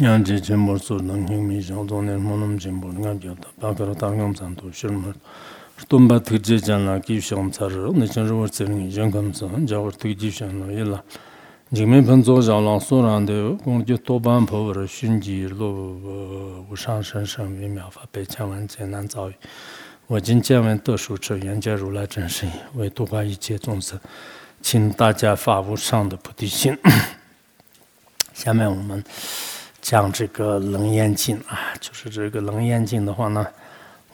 ᱧāng jī chī mōr sūr nāng hīng mī shāng tōng nē mō nōm chī mōr ngā biyā tā bā kā rā tā ngām san tō shir mōr tōm bā tīk jī chāng lā kī shāng tsā rā nē chāng rā wā tsir ngī yāng kām tsā jā wā tīk jī shāng lā yī lā jī mē pān tsō shāng sō rāng dē gōng jī tō bān pō wā rā shūn jī lō wā shāng shāng shāng wī miā fā bē chāng wān tsē nān tsā wī wā jīn jiā wān tō shū chā yāng jā rū lā chāng shī wā tō bā yī jie zōng sā 请大家发无上的菩提心。下面我们讲这个《楞严经》啊，就是这个《楞严经》的话呢，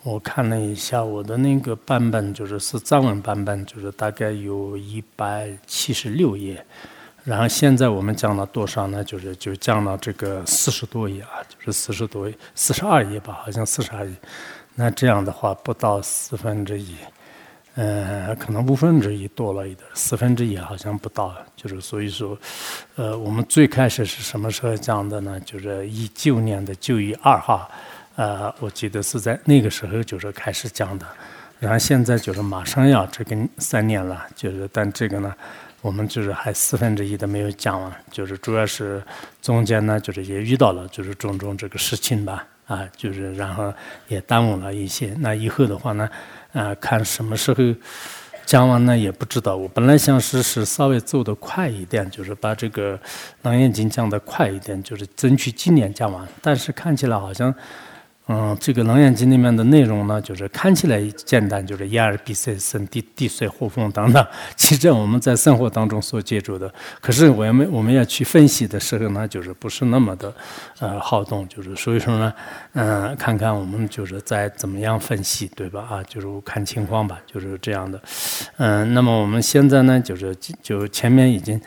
我看了一下我的那个版本，就是是藏文版本，就是大概有一百七十六页。然后现在我们讲到多少呢？就是就讲到这个四十多页啊，就是四十多页，四十二页吧，好像四十二页。那这样的话，不到四分之一。呃，可能五分之一多了一点，四分之一好像不到，就是所以说，呃，我们最开始是什么时候讲的呢？就是一九年的九月二号，呃，我记得是在那个时候就是开始讲的，然后现在就是马上要这个三年了，就是但这个呢，我们就是还四分之一都没有讲完，就是主要是中间呢，就是也遇到了就是种种这个事情吧，啊，就是然后也耽误了一些，那以后的话呢？啊，看什么时候讲完呢？也不知道。我本来想试试稍微做得快一点，就是把这个《楞严经》讲得快一点，就是争取今年讲完。但是看起来好像。嗯，这个《楞严经》里面的内容呢，就是看起来简单，就是眼耳鼻舌身地地水火风等等，其实我们在生活当中所接触的。可是我们我们要去分析的时候呢，就是不是那么的呃好动，就是所以说呢，嗯，看看我们就是在怎么样分析，对吧？啊，就是看情况吧，就是这样的。嗯，那么我们现在呢，就是就前面已经。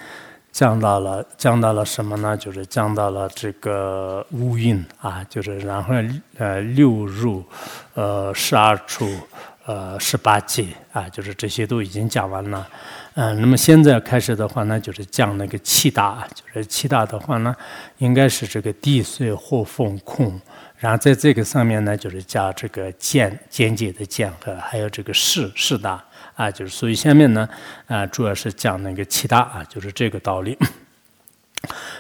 降到了，降到了什么呢？就是降到了这个五蕴啊，就是然后呃六入，呃十二处，呃十八界啊，就是这些都已经讲完了。嗯，那么现在开始的话呢，就是讲那个七大，就是七大的话呢，应该是这个地水火风空，然后在这个上面呢，就是加这个间间接的间和还有这个四四大。啊，就是所以下面呢，啊，主要是讲那个其他啊，就是这个道理。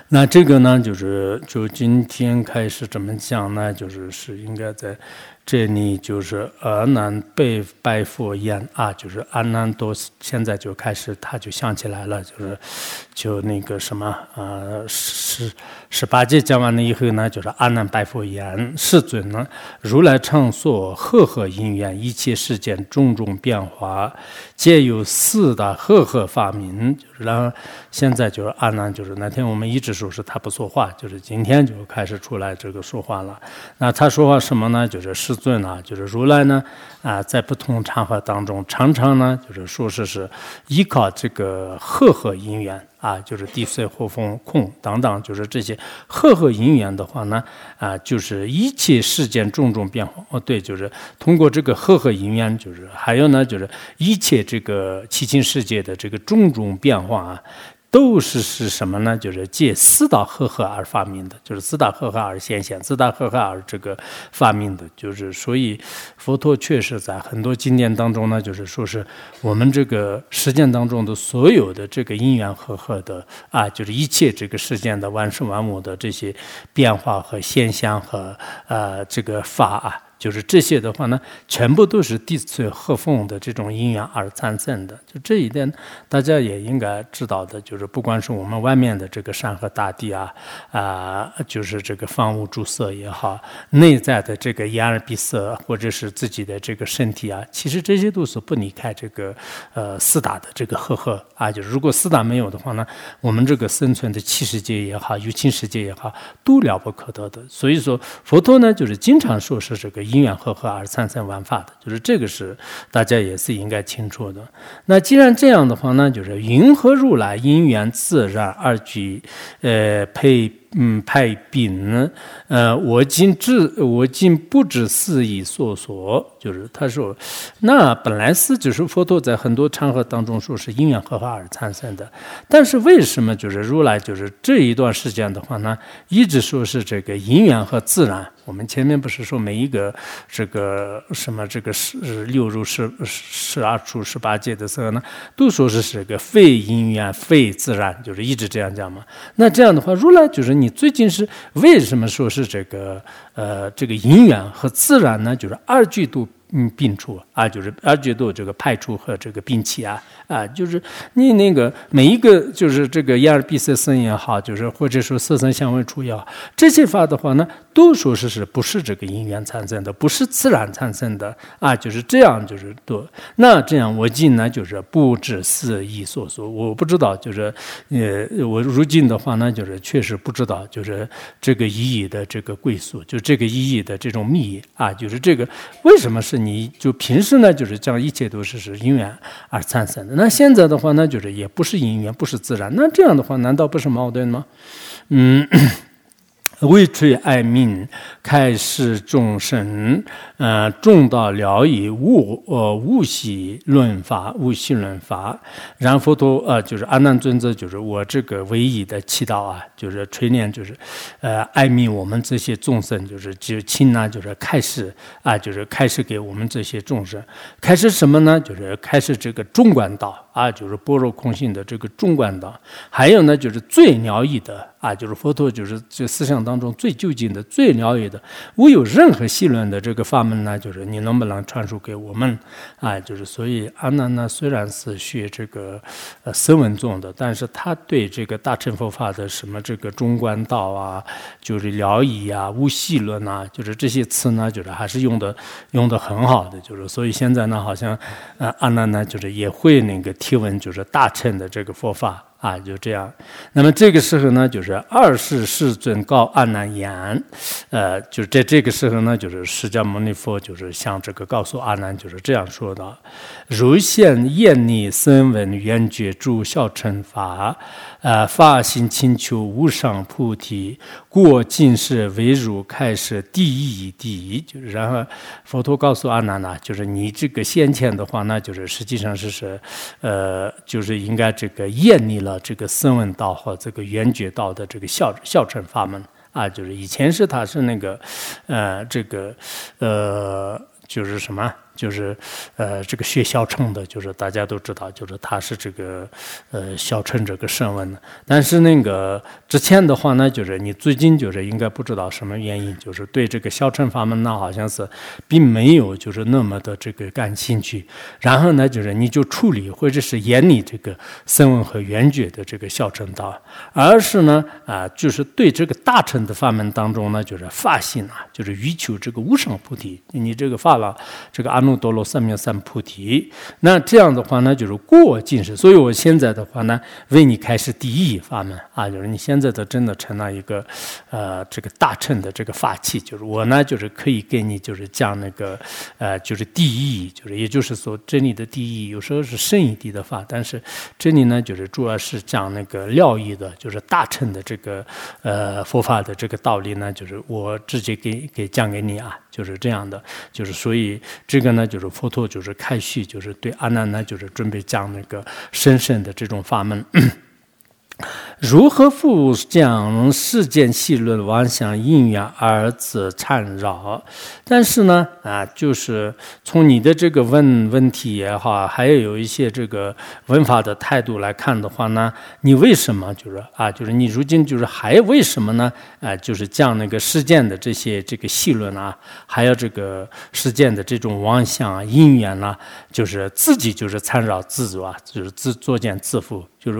那这个呢，就是就今天开始怎么讲呢？就是是应该在。这里就是阿难拜拜佛言啊，就是阿难多现在就开始，他就想起来了，就是就那个什么呃十十八节讲完了以后呢，就是阿难拜佛言：世尊呢，如来常说赫赫因缘，一切世间种种变化，皆有四大赫赫法明。然后现在就是阿难，就是那天我们一直说是他不说话，就是今天就开始出来这个说话了。那他说话什么呢？就是世。尊啊，就是如来呢啊，在不同场合当中，常常呢就是说是是依靠这个赫赫因缘啊，就是地水火风空等等，就是这些赫赫因缘的话呢啊，就是一切世间种种变化哦，对，就是通过这个赫赫因缘，就是还有呢，就是一切这个七情世界的这个种种变化啊。都是是什么呢？就是借四大和合而发明的，就是四大和合而显现，四大和合而这个发明的，就是所以佛陀确实在很多经典当中呢，就是说是我们这个实践当中的所有的这个因缘和合的啊，就是一切这个世间的万事万物的这些变化和现象和呃这个法啊。就是这些的话呢，全部都是地水和风的这种因缘而产生的。就这一点，大家也应该知道的。就是不管是我们外面的这个山河大地啊，啊，就是这个房屋住色也好，内在的这个眼耳鼻色，或者是自己的这个身体啊，其实这些都是不离开这个呃四大的这个和合啊。就是如果四大没有的话呢，我们这个生存的气世界也好，有情世界也好，都了不可得的。所以说，佛陀呢，就是经常说是这个。因缘和合而产生万法的，就是这个是大家也是应该清楚的。那既然这样的话呢，就是云何如来因缘自然而举，呃，配。嗯，派丙，呃，我今知，我今不知是以所说，就是他说，那本来是就是佛陀在很多场合当中说是因缘和合而产生的，但是为什么就是如来就是这一段时间的话呢，一直说是这个因缘和自然？我们前面不是说每一个这个什么这个十六入十十二处十八界的时候呢，都说是是个非因缘非自然，就是一直这样讲嘛。那这样的话，如来就是。你最近是为什么说是这个呃这个因缘和自然呢？就是二句都嗯并出啊，就是二句都这个派出和这个并起啊。啊，就是你那个每一个，就是这个眼耳鼻舌身也好，就是或者说色身香味触也好，这些法的话呢，都说是是不是这个因缘产生的，不是自然产生的啊，就是这样，就是多。那这样我今呢，就是不知四意所说，我不知道，就是呃，我如今的话呢，就是确实不知道，就是这个意义的这个归宿，就这个意义的这种密啊，就是这个为什么是你就平时呢，就是讲一切都是是因缘而产生的。那现在的话，那就是也不是因缘，不是自然。那这样的话，难道不是矛盾吗？嗯。为垂爱民，开示众生，呃，众道了以悟，呃，悟习论法，悟习论法。然佛陀，呃，就是阿难尊者，就是我这个唯一的祈祷啊，就是垂念，就是，呃，爱命我们这些众生，就是就亲呢，就是开始啊，就是开始给我们这些众生，开始什么呢？就是开始这个中观道啊，就是般若空性的这个中观道。还有呢，就是最了义的。啊，就是佛陀，就是这思想当中最究竟的、最了解的，无有任何细论的这个法门呢，就是你能不能传授给我们？啊，就是所以阿难呢，虽然是学这个呃声闻宗的，但是他对这个大乘佛法的什么这个中观道啊，就是了义啊、无细论啊，就是这些词呢，就是还是用的用的很好的。就是所以现在呢，好像呃阿难呢，就是也会那个提问，就是大乘的这个佛法。啊，就这样。那么这个时候呢，就是二世世尊告阿难言，呃，就在这个时候呢，就是释迦牟尼佛就是向这个告诉阿难，就是这样说的：如现厌逆声闻缘觉诸小乘法，呃，发心请求无上菩提，过尽世为汝开示第一第一。就是然后佛陀告诉阿难呢，就是你这个先前的话，那就是实际上是是，呃，就是应该这个厌逆了。这个声闻道和这个缘觉道的这个孝孝成法门啊，就是以前是他是那个，呃，这个，呃，就是什么？就是，呃，这个学小乘的，就是大家都知道，就是他是这个，呃，小乘这个声闻的。但是那个之前的话呢，就是你最近就是应该不知道什么原因，就是对这个小乘法门呢，好像是并没有就是那么的这个感兴趣。然后呢，就是你就处理或者是严厉这个声闻和缘觉的这个小乘道，而是呢，啊，就是对这个大乘的法门当中呢，就是发心啊，就是欲求这个无上菩提。你这个发了这个阿弥多罗三藐三菩提，那这样的话呢，就是过尽世。所以我现在的话呢，为你开始第一法门啊，就是你现在的真的成了一个，呃，这个大乘的这个法器。就是我呢，就是可以给你就是讲那个，呃，就是第一，就是也就是说真理的第一。有时候是圣义地的法，但是真理呢，就是主要是讲那个料义的，就是大乘的这个，呃，佛法的这个道理呢，就是我直接给给讲给你啊。就是这样的，就是所以这个呢，就是佛陀就是开序，就是对阿难呢，就是准备讲那个深深的这种法门。如何复将世间细论妄想因缘二字缠绕？但是呢，啊，就是从你的这个问问题也好，还有有一些这个问法的态度来看的话呢，你为什么就是啊，就是你如今就是还为什么呢？啊，就是讲那个世间的这些这个细论啊，还有这个世间的这种妄想啊、因缘啊，就是自己就是缠绕自足啊，就是自作茧自缚。就是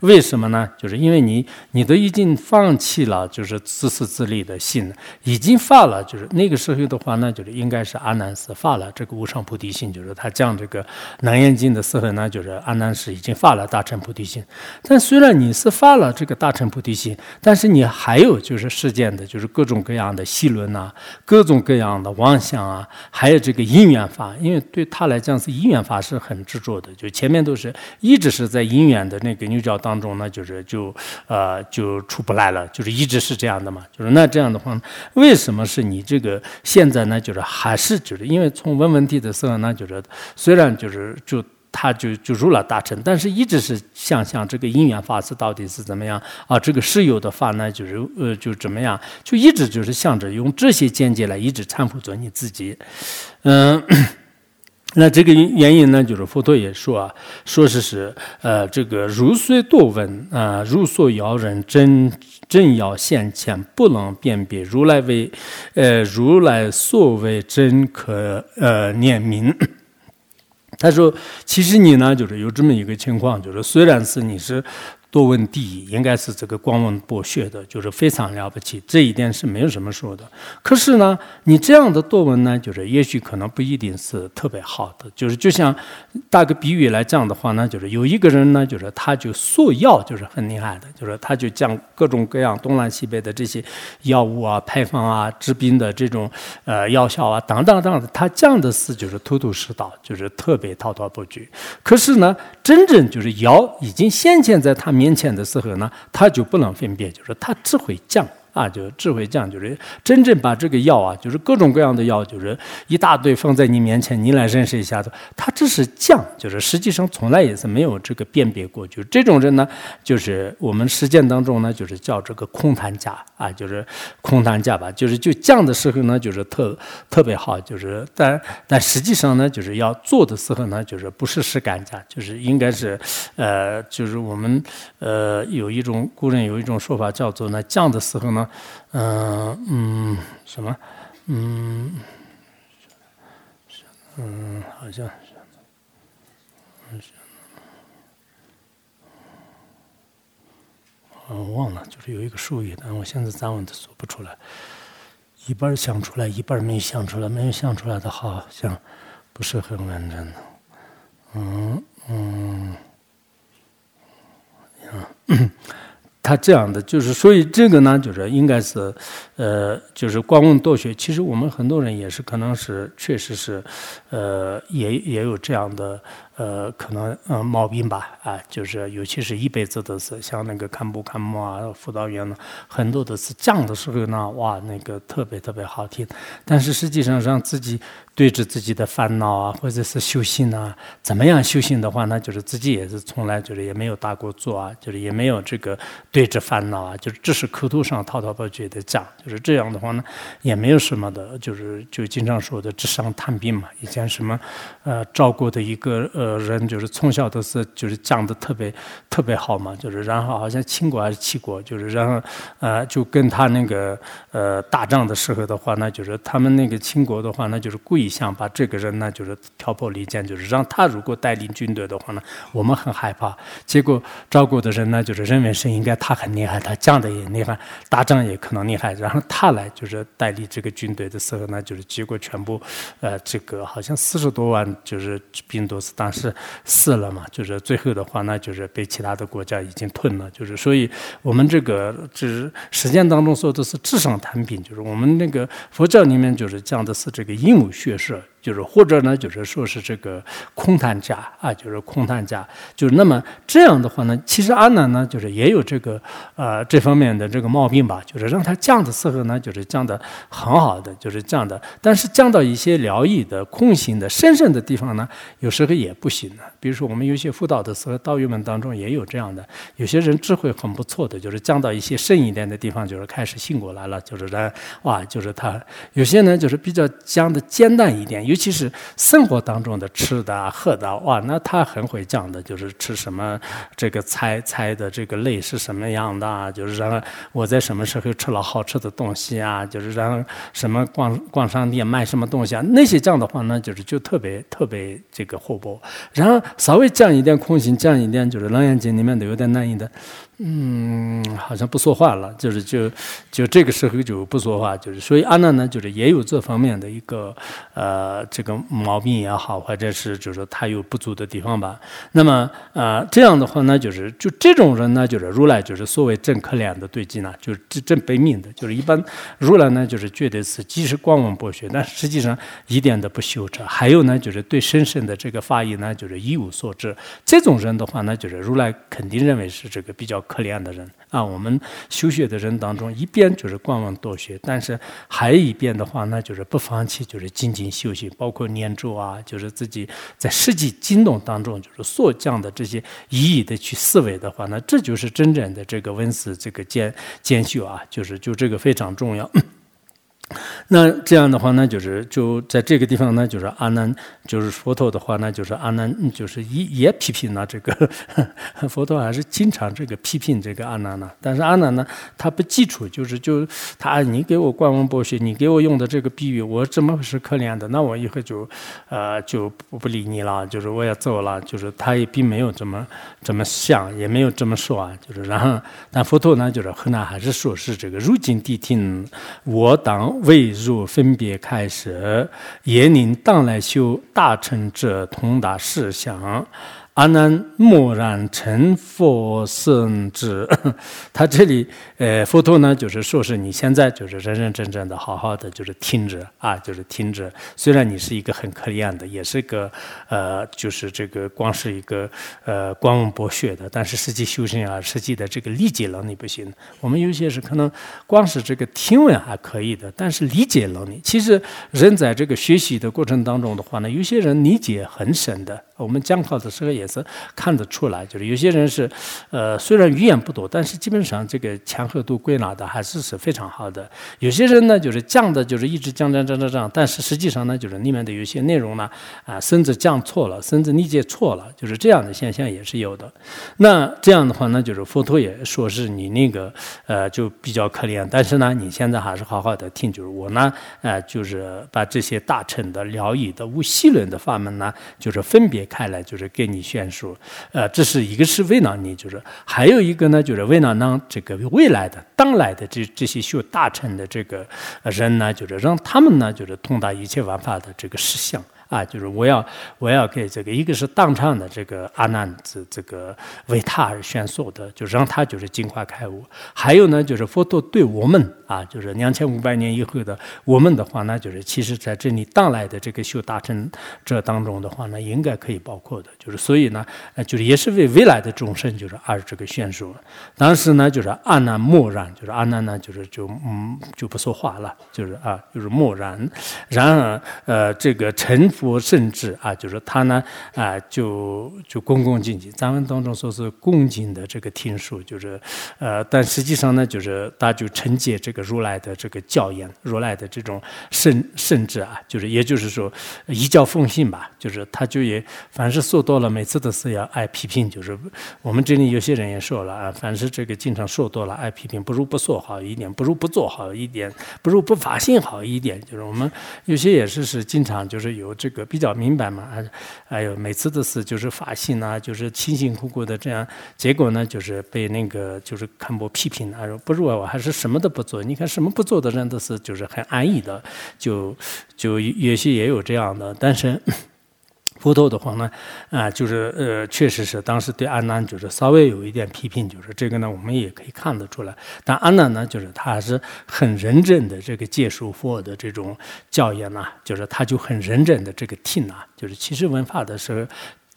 为什么呢？就是因为你，你都已经放弃了，就是自私自利的心，已经发了。就是那个时候的话呢，就是应该是阿难是发了这个无上菩提心，就是他讲这个《南严经》的时候呢，就是阿难是已经发了大乘菩提心。但虽然你是发了这个大乘菩提心，但是你还有就是世间的，就是各种各样的细论呐，各种各样的妄想啊，还有这个因缘法，因为对他来讲是因缘法是很执着的，就前面都是一直是在因缘的。那个牛角当中呢，就是就呃就出不来了，就是一直是这样的嘛。就是那这样的话，为什么是你这个现在呢？就是还是就是因为从问问题的时候呢，就是虽然就是就他就就入了大乘，但是一直是想想这个因缘法师到底是怎么样啊？这个室友的话呢，就是呃就怎么样，就一直就是想着用这些见解来一直搀扶着你自己，嗯。那这个原因呢，就是佛陀也说啊，说是是呃，这个如虽多闻啊，如所遥人真真要现前，不能辨别如来为呃如来所为真可呃念名。他说，其实你呢，就是有这么一个情况，就是虽然是你是。多闻第一，应该是这个光文博学的，就是非常了不起，这一点是没有什么说的。可是呢，你这样的多闻呢，就是也许可能不一定是特别好的。就是就像打个比喻来讲的话呢，就是有一个人呢，就是他就索药就是很厉害的，就是他就将各种各样东南西北的这些药物啊、配方啊、治病的这种呃药效啊等等等等，他讲的是就是头头是道，就是特别滔滔不绝。可是呢，真正就是药已经显现在他。面前的时候呢，他就不能分辨，就是他只会讲。啊，就智慧讲，就是真正把这个药啊，就是各种各样的药，就是一大堆放在你面前，你来认识一下子。他只是讲，就是实际上从来也是没有这个辨别过。就这种人呢，就是我们实践当中呢，就是叫这个空谈家啊，就是空谈家吧。就是就讲的时候呢，就是特特别好，就是但但实际上呢，就是要做的时候呢，就是不是实干家，就是应该是呃，就是我们呃有一种古人有一种说法叫做呢，讲的时候呢。嗯嗯，什么？嗯嗯，好像，我忘了，就是有一个术语，但我现在暂稳的说不出来。一半想出来，一半没想出来，没有想出来的好像不是很完整的。嗯嗯，呀。他这样的就是，所以这个呢，就是应该是，呃，就是光问多学。其实我们很多人也是，可能是确实是，呃，也也有这样的。呃，可能呃毛病吧，啊，就是尤其是一辈子都是像那个看布看木啊，辅导员呢，很多都是讲的时候呢，哇，那个特别特别好听，但是实际上让自己对着自己的烦恼啊，或者是修行啊，怎么样修行的话呢，就是自己也是从来就是也没有打过坐啊，就是也没有这个对着烦恼啊，就是只是口头上滔滔不绝的讲，就是这样的话呢，也没有什么的，就是就经常说的纸上谈兵嘛，以前什么呃照顾的一个呃。人就是从小都是就是讲的特别特别好嘛，就是然后好像秦国还是齐国，就是然后呃就跟他那个呃打仗的时候的话，那就是他们那个秦国的话，那就是故意想把这个人呢就是挑拨离间，就是让他如果带领军队的话呢，我们很害怕。结果赵国的人呢就是认为是应该他很厉害，他讲的也厉害，打仗也可能厉害，然后他来就是带领这个军队的时候呢，就是结果全部呃这个好像四十多万就是兵都是当时。是死了嘛？就是最后的话，那就是被其他的国家已经吞了。就是所以，我们这个就是实践当中说的是纸上谈兵，就是我们那个佛教里面就是讲的是这个鹦鹉学舌。就是或者呢，就是说是这个空谈家啊，就是空谈家，就是那么这样的话呢，其实阿难呢，就是也有这个呃这方面的这个毛病吧，就是让他降的时候呢，就是降的很好的，就是降的，但是降到一些疗愈的空性的深深的地方呢，有时候也不行的。比如说我们有些辅导的时候，道友们当中也有这样的，有些人智慧很不错的，就是降到一些深一点的地方，就是开始醒过来了，就是人哇，就是他有些呢，就是比较讲的简单一点。尤其是生活当中的吃的、喝的，哇，那他很会讲的，就是吃什么，这个菜菜的这个类是什么样的，就是让我在什么时候吃了好吃的东西啊，就是让什么逛逛商店买什么东西啊，那些讲的话呢，就是就特别特别这个活泼，然后稍微讲一点空心，讲一点就是《楞严经》里面都有点难易的。嗯，好像不说话了，就是就就这个时候就不说话，就是所以阿难呢，就是也有这方面的一个呃这个毛病也好，或者是就是说他有不足的地方吧。那么呃这样的话呢，就是就这种人呢，就是如来就是所谓真可怜的对境呢，就是真真悲悯的，就是一般如来呢就是觉得是即使光文博学，但实际上一点都不修者。还有呢，就是对深深的这个法义呢，就是一无所知。这种人的话呢，就是如来肯定认为是这个比较。可怜的人啊，我们修学的人当中，一边就是观望多学，但是还一边的话那，就是不放弃，就是精进修行，包括念咒啊，就是自己在实际经动当中，就是所讲的这些一一的去思维的话，那这就是真正的这个文思这个兼兼修啊，就是就这个非常重要。那这样的话呢，就是就在这个地方呢，就是阿难，就是佛陀的话呢，就是阿难，就是也也批评了这个 佛陀，还是经常这个批评这个阿难呢。但是阿难呢，他不记住，就是就他你给我观文博学，你给我用的这个比喻，我怎么是可怜的？那我以后就呃就不不理你了，就是我要走了。就是他也并没有这么这么想，也没有这么说啊。就是然后，但佛陀呢，就是后来还是说是这个如今谛听，我当未入分别开始，言令当来修大乘者通达事相。阿难默然成佛圣智，他这里呃，佛陀呢，就是说是你现在就是认认真真的好好的就是听着啊，就是听着。虽然你是一个很可怜的，也是个呃，就是这个光是一个呃光博学的，但是实际修行啊，实际的这个理解能力不行。我们有些是可能光是这个听闻还可以的，但是理解能力，其实人在这个学习的过程当中的话呢，有些人理解很深的。我们讲课的时候也是看得出来，就是有些人是，呃，虽然语言不多，但是基本上这个强合度归纳的还是是非常好的。有些人呢，就是讲的，就是一直讲讲讲讲讲，但是实际上呢，就是里面的有些内容呢，啊，甚至讲错了，甚至理解错了，就是这样的现象也是有的。那这样的话呢，就是佛陀也说是你那个，呃，就比较可怜。但是呢，你现在还是好好的听，就是我呢，呃，就是把这些大乘的疗愈的无系论的法门呢，就是分别。开来就是给你宣说，呃，这是一个是为了你，就是还有一个呢，就是为了让这个未来的、当来的这这些修大乘的这个人呢，就是让他们呢，就是通达一切万法的这个实相。啊，就是我要我要给这个一个是当场的这个阿难这这个为他而宣说的，就让他就是尽快开悟。还有呢，就是佛陀对我们啊，就是两千五百年以后的我们的话呢，就是其实在这里当来的这个修大乘者当中的话呢，应该可以包括的。就是所以呢，呃，就是也是为未来的众生就是而这个宣说。当时呢，就是阿难默然，就是阿难呢，就是就嗯就不说话了，就是啊，就是默然。然而呃，这个成。佛甚至啊，就是他呢啊，就就恭恭敬敬。咱们当中说是恭敬的这个听书，就是呃，但实际上呢，就是他就承接这个如来的这个教言，如来的这种甚甚至啊，就是也就是说一教奉行吧，就是他就也凡是说多了，每次都是要爱批评。就是我们这里有些人也说了啊，凡是这个经常说多了爱批评，不如不说好一点，不如不做好一点，不如不发心好一点。就是我们有些也是是经常就是有这。个比较明白嘛？哎，哎呦，每次都是就是发心啊，就是辛辛苦苦的这样，结果呢，就是被那个就是看破批评啊，不如我还是什么都不做。你看什么不做的人都是就是很安逸的，就就也许也有这样的，但是。佛陀的话呢，啊，就是呃，确实是当时对阿难就是稍微有一点批评，就是这个呢，我们也可以看得出来。但阿难呢，就是他还是很认真的这个接受佛的这种教言呐，就是他就很认真的这个听啊，就是其实文化的时候。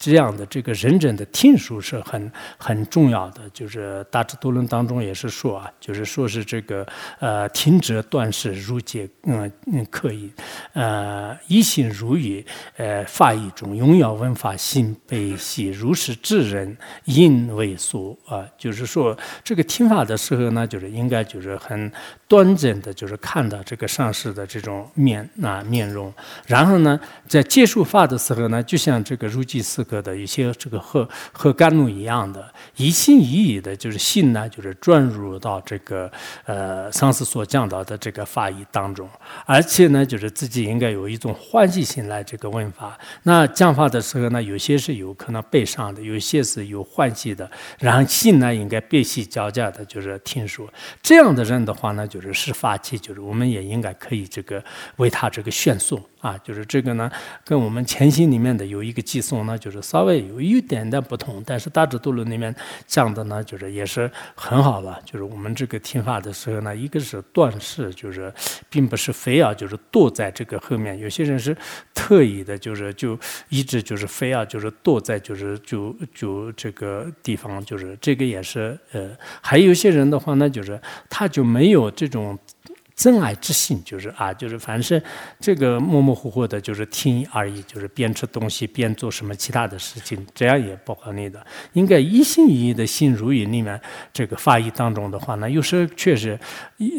这样的这个认真的听书是很很重要的，就是《大智度论》当中也是说啊，就是说是这个呃听者断事如解，嗯嗯可以，呃一心如语，呃法义中永要闻法心悲喜如是智人因为所啊，就是说这个听法的时候呢，就是应该就是很。端正的，就是看到这个上师的这种面啊面容，然后呢，在结束法的时候呢，就像这个如饥似渴的一些这个和和甘露一样的，一心一意的，就是心呢，就是转入到这个呃上次所讲到的这个法义当中，而且呢，就是自己应该有一种欢喜心来这个问法。那讲法的时候呢，有些是有可能悲伤的，有些是有欢喜的，然后心呢应该悲喜交加的，就是听说这样的人的话呢，就。是是法器，就是我们也应该可以这个为他这个宣颂啊，就是这个呢，跟我们前心里面的有一个寄送呢，就是稍微有一点点不同，但是大智度论里面讲的呢，就是也是很好吧，就是我们这个听法的时候呢，一个是断事，就是并不是非要就是躲在这个后面，有些人是特意的，就是就一直就是非要就是躲在就是就就这个地方，就是这个也是呃，还有些人的话呢，就是他就没有。这种真爱之心就是啊，就是凡是这个模模糊糊的，就是听而已，就是边吃东西边做什么其他的事情，这样也不合理的。应该一心一意的心如意里面这个发音当中的话呢，有时确实，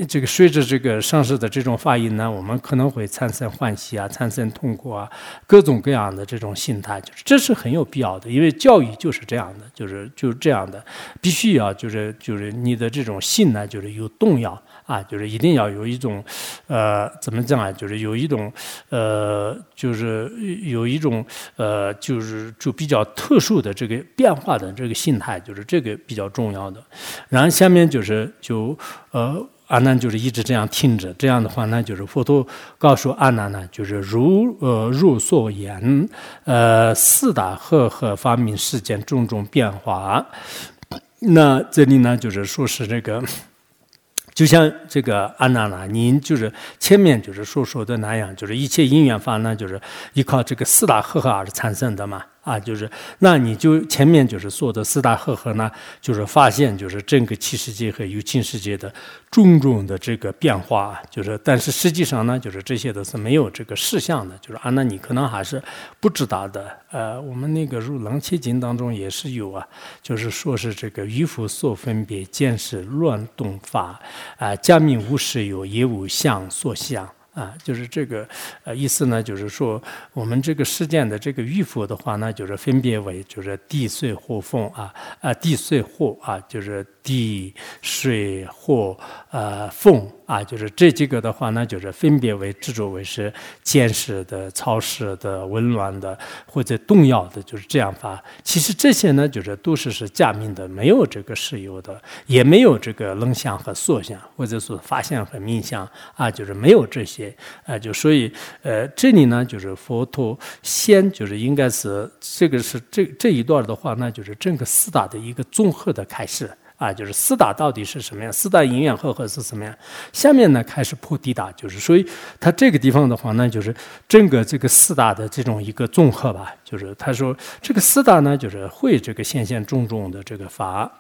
这个随着这个上师的这种发音呢，我们可能会产生欢喜啊，产生痛苦啊，各种各样的这种心态，就是这是很有必要的，因为教育就是这样的，就是就是这样的，必须要就是就是你的这种心呢，就是有动摇。啊，就是一定要有一种，呃，怎么讲啊？就是有一种，呃，就是有一种，呃，就是就比较特殊的这个变化的这个心态，就是这个比较重要的。然后下面就是就呃，阿难就是一直这样听着，这样的话呢，就是佛陀告诉阿难呢，就是如呃如所言，呃，四大和合发明世间种种变化。那这里呢，就是说是这个。就像这个安娜呢，您就是前面就是所说的那样，就是一切因缘法呢，就是依靠这个四大合合而产生的嘛。啊，就是那你就前面就是说的四大合合呢，就是发现就是整个七世界和有情世界的种种的这个变化，就是但是实际上呢，就是这些都是没有这个事项的，就是啊，那你可能还是不知道的。呃，我们那个入楞切经当中也是有啊，就是说是这个于佛所分别见识乱动法啊，假名无实有，也无相所相。啊，就是这个呃意思呢，就是说我们这个事件的这个预佛的话呢，就是分别为就是地水火风啊啊地税或啊，就是地税或呃风。啊，就是这几个的话呢，就是分别为制作为是坚实的、潮湿的、温暖的或者动摇的，就是这样发。其实这些呢，就是都是是假名的，没有这个实有的，也没有这个冷相和缩相，或者说发现和冥想啊，就是没有这些啊。就所以呃，这里呢，就是佛陀先就是应该是这个是这这一段的话，那就是整个四大的一个综合的开始。啊，就是四大到底是什么样？四大因缘和合是什么样？下面呢开始破地大，就是所以他这个地方的话呢，就是整个这个四大的这种一个综合吧。就是他说这个四大呢，就是会这个现现种种的这个法。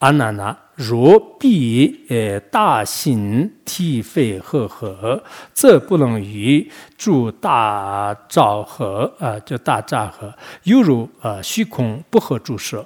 阿难呐，若彼呃大行体肺和合，则不能与诸大昭和啊，就大昭和，犹如啊虚空不合诸舍。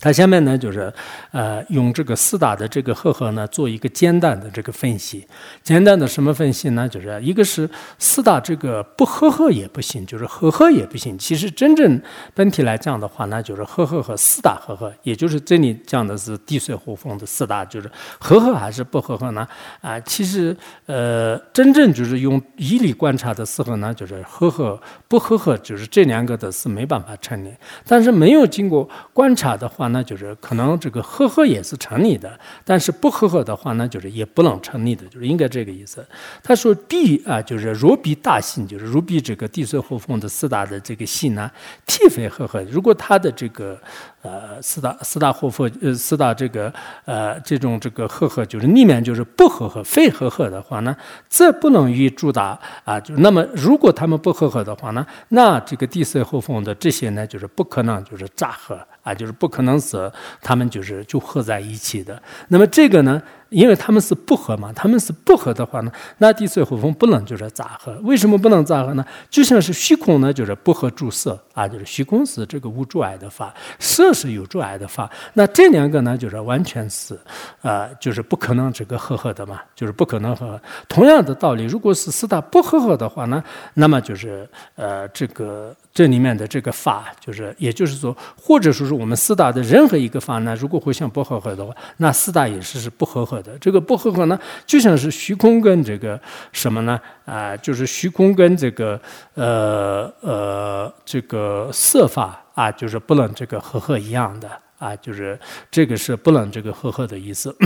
它下面呢，就是呃，用这个四大的这个合合呢，做一个简单的这个分析。简单的什么分析呢？就是一个是四大这个不合合也不行，就是合合也不行。其实真正本体来讲的话，那就是合合和四大合合，也就是这里讲的是地水火风的四大，就是合合还是不合合呢？啊，其实呃，真正就是用以理观察的时候呢，就是合合不合合，就是这两个的是没办法成立。但是没有经过观察的话，那就是可能这个呵呵也是成立的，但是不呵呵的话呢，就是也不能成立的，就是应该这个意思。他说必啊，就是如必大幸，就是如必这个地水火风的四大的这个姓呢，替非合合。如果他的这个。呃，四大四大护佛，呃，四大这个呃，这种这个合合，就是里面就是不合合、非合合的话呢，这不能与主打啊。就那么，如果他们不合合的话呢，那这个地色后风的这些呢，就是不可能就是杂合啊，就是不可能是他们就是就合在一起的。那么这个呢？因为他们是不合嘛，他们是不合的话呢，那地水火风不能就是杂合。为什么不能杂合呢？就像是虚空呢，就是不合住色啊，就是虚空是这个无住碍的法，色是有住碍的法。那这两个呢，就是完全是，呃，就是不可能这个合合的嘛，就是不可能合。同样的道理，如果是四大不合合的话呢，那么就是呃这个。这里面的这个法，就是，也就是说，或者说是我们四大的任何一个法呢，如果互相不合合的话，那四大也是是不合合的。这个不合合呢，就像是虚空跟这个什么呢？啊，就是虚空跟这个呃呃这个色法啊，就是不能这个合合一样的啊，就是这个是不能这个合合的意思。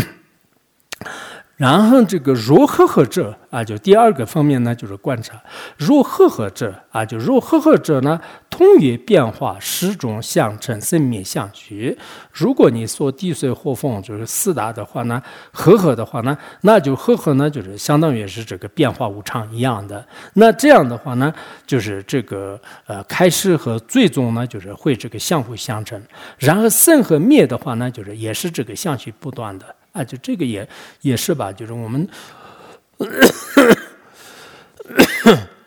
然后这个若合合者啊，就第二个方面呢，就是观察若合合者啊，就若合合者呢，通于变化始终相成生灭相续。如果你说地水火风就是四大的话呢，合合的话呢，那就合合呢，就是相当于是这个变化无常一样的。那这样的话呢，就是这个呃开始和最终呢，就是会这个相互相成。然后生和灭的话呢，就是也是这个相续不断的。啊，就这个也也是吧，就是我们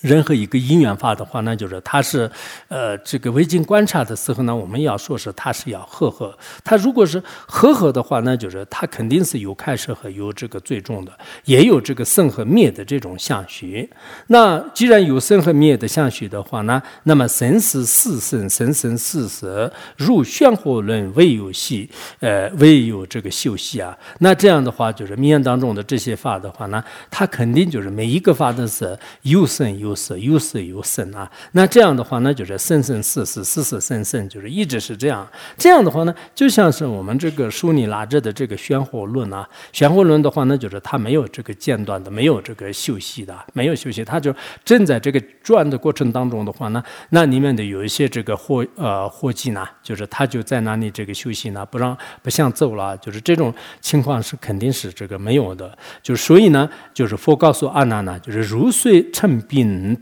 任何一个因缘法的话，那就是它是，呃，这个未经观察的时候呢，我们要说是它是要和合。它如果是和合的话，那就是它肯定是有开始和有这个最终的，也有这个生和灭的这种相续。那既然有生和灭的相续的话呢，那么生是四生，生生四死，入玄火论未有息，呃，未有这个休息啊。那这样的话，就是密言当中的这些法的话呢，它肯定就是每一个法都是有生有。有色有色有生啊，那这样的话呢，就是生生世世世世生生，就是一直是这样。这样的话呢，就像是我们这个书里拿着的这个玄火论啊，玄火论的话呢，就是它没有这个间断的，没有这个休息的，没有休息，它就正在这个转的过程当中的话呢，那里面的有一些这个火呃火机呢，就是它就在那里这个休息呢，不让不想走了，就是这种情况是肯定是这个没有的。就所以呢，就是佛告诉阿难呢，就是如睡成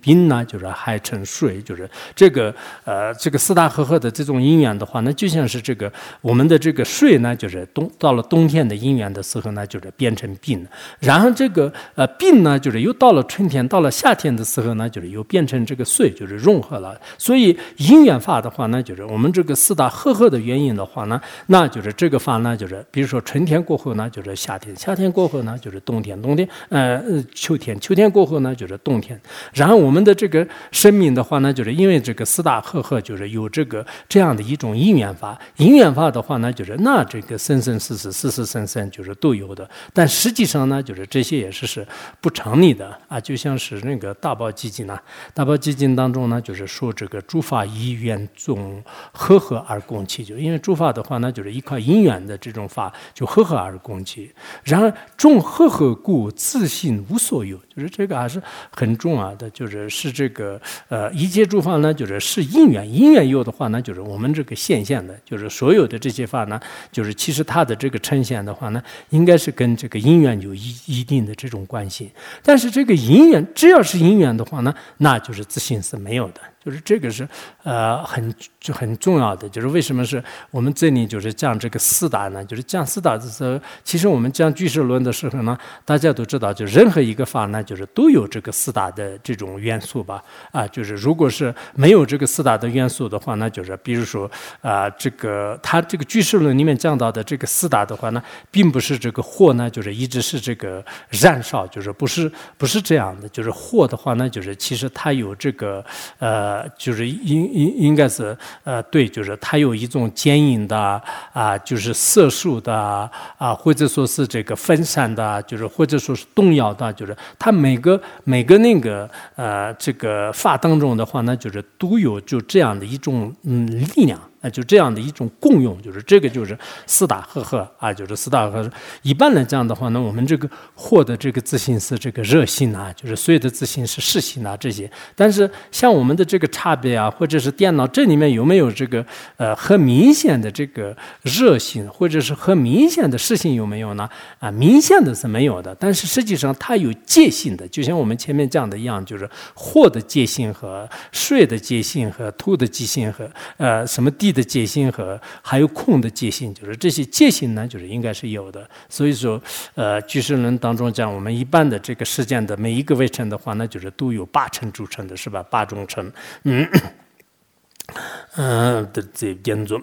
冰。呢，就是还成水，就是这个呃，这个四大合合的这种因缘的话，那就像是这个我们的这个水呢，就是冬到了冬天的因缘的时候呢，就是变成冰，然后这个呃冰呢，就是又到了春天，到了夏天的时候呢，就是又变成这个水，就是融合了。所以因缘法的话呢，就是我们这个四大合合的原因的话呢，那就是这个法呢，就是比如说春天过后呢，就是夏天，夏天过后呢，就是冬天，冬天呃秋天，秋天过后呢，就是冬天，然然后我们的这个生命的话呢，就是因为这个四大赫赫，就是有这个这样的一种因缘法。因缘法的话呢，就是那这个生生世世、世世生生，就是都有的。但实际上呢，就是这些也是是不成立的啊。就像是那个大宝基金呐，大宝基金当中呢，就是说这个诸法因缘中合合而共起，就因为诸法的话呢，就是一块因缘的这种法就合合而共起。然而众合合故自性无所有，就是这个还是很重要的。就是是这个呃一切诸法呢，就是是因缘，因缘有的话呢，就是我们这个现象的，就是所有的这些法呢，就是其实它的这个呈现的话呢，应该是跟这个因缘有一一定的这种关系。但是这个因缘只要是因缘的话呢，那就是自信是没有的。就是这个是，呃，很就很重要的。就是为什么是我们这里就是讲这个四大呢？就是讲四大的时候，其实我们讲居士论的时候呢，大家都知道，就任何一个法呢，就是都有这个四大的这种元素吧。啊，就是如果是没有这个四大的元素的话，那就是比如说啊，这个他这个居士论里面讲到的这个四大的话呢，并不是这个火呢，就是一直是这个燃烧，就是不是不是这样的。就是火的话呢，就是其实它有这个呃。就是应应应该是呃对，就是它有一种坚硬的啊，就是色素的啊，或者说是这个分散的，就是或者说是动摇的，就是它每个每个那个呃这个发当中的话呢，就是都有就这样的一种嗯力量。就这样的一种共用，就是这个就是四大赫赫啊，就是四大赫。一般来讲的话呢，我们这个获得这个自信是这个热心啊，就是所有的自信是实心啊这些。但是像我们的这个差别啊，或者是电脑这里面有没有这个呃很明显的这个热心，或者是很明显的实心有没有呢？啊，明显的是没有的。但是实际上它有界性的，就像我们前面讲的一样，就是获得界性和睡的界性和吐的界性和呃什么地。的戒心和还有空的戒心，就是这些戒心呢，就是应该是有的。所以说，呃，居士论当中讲，我们一般的这个世间的每一个微尘的话，那就是都有八尘组成的，是吧？八种尘，嗯，嗯的这边做，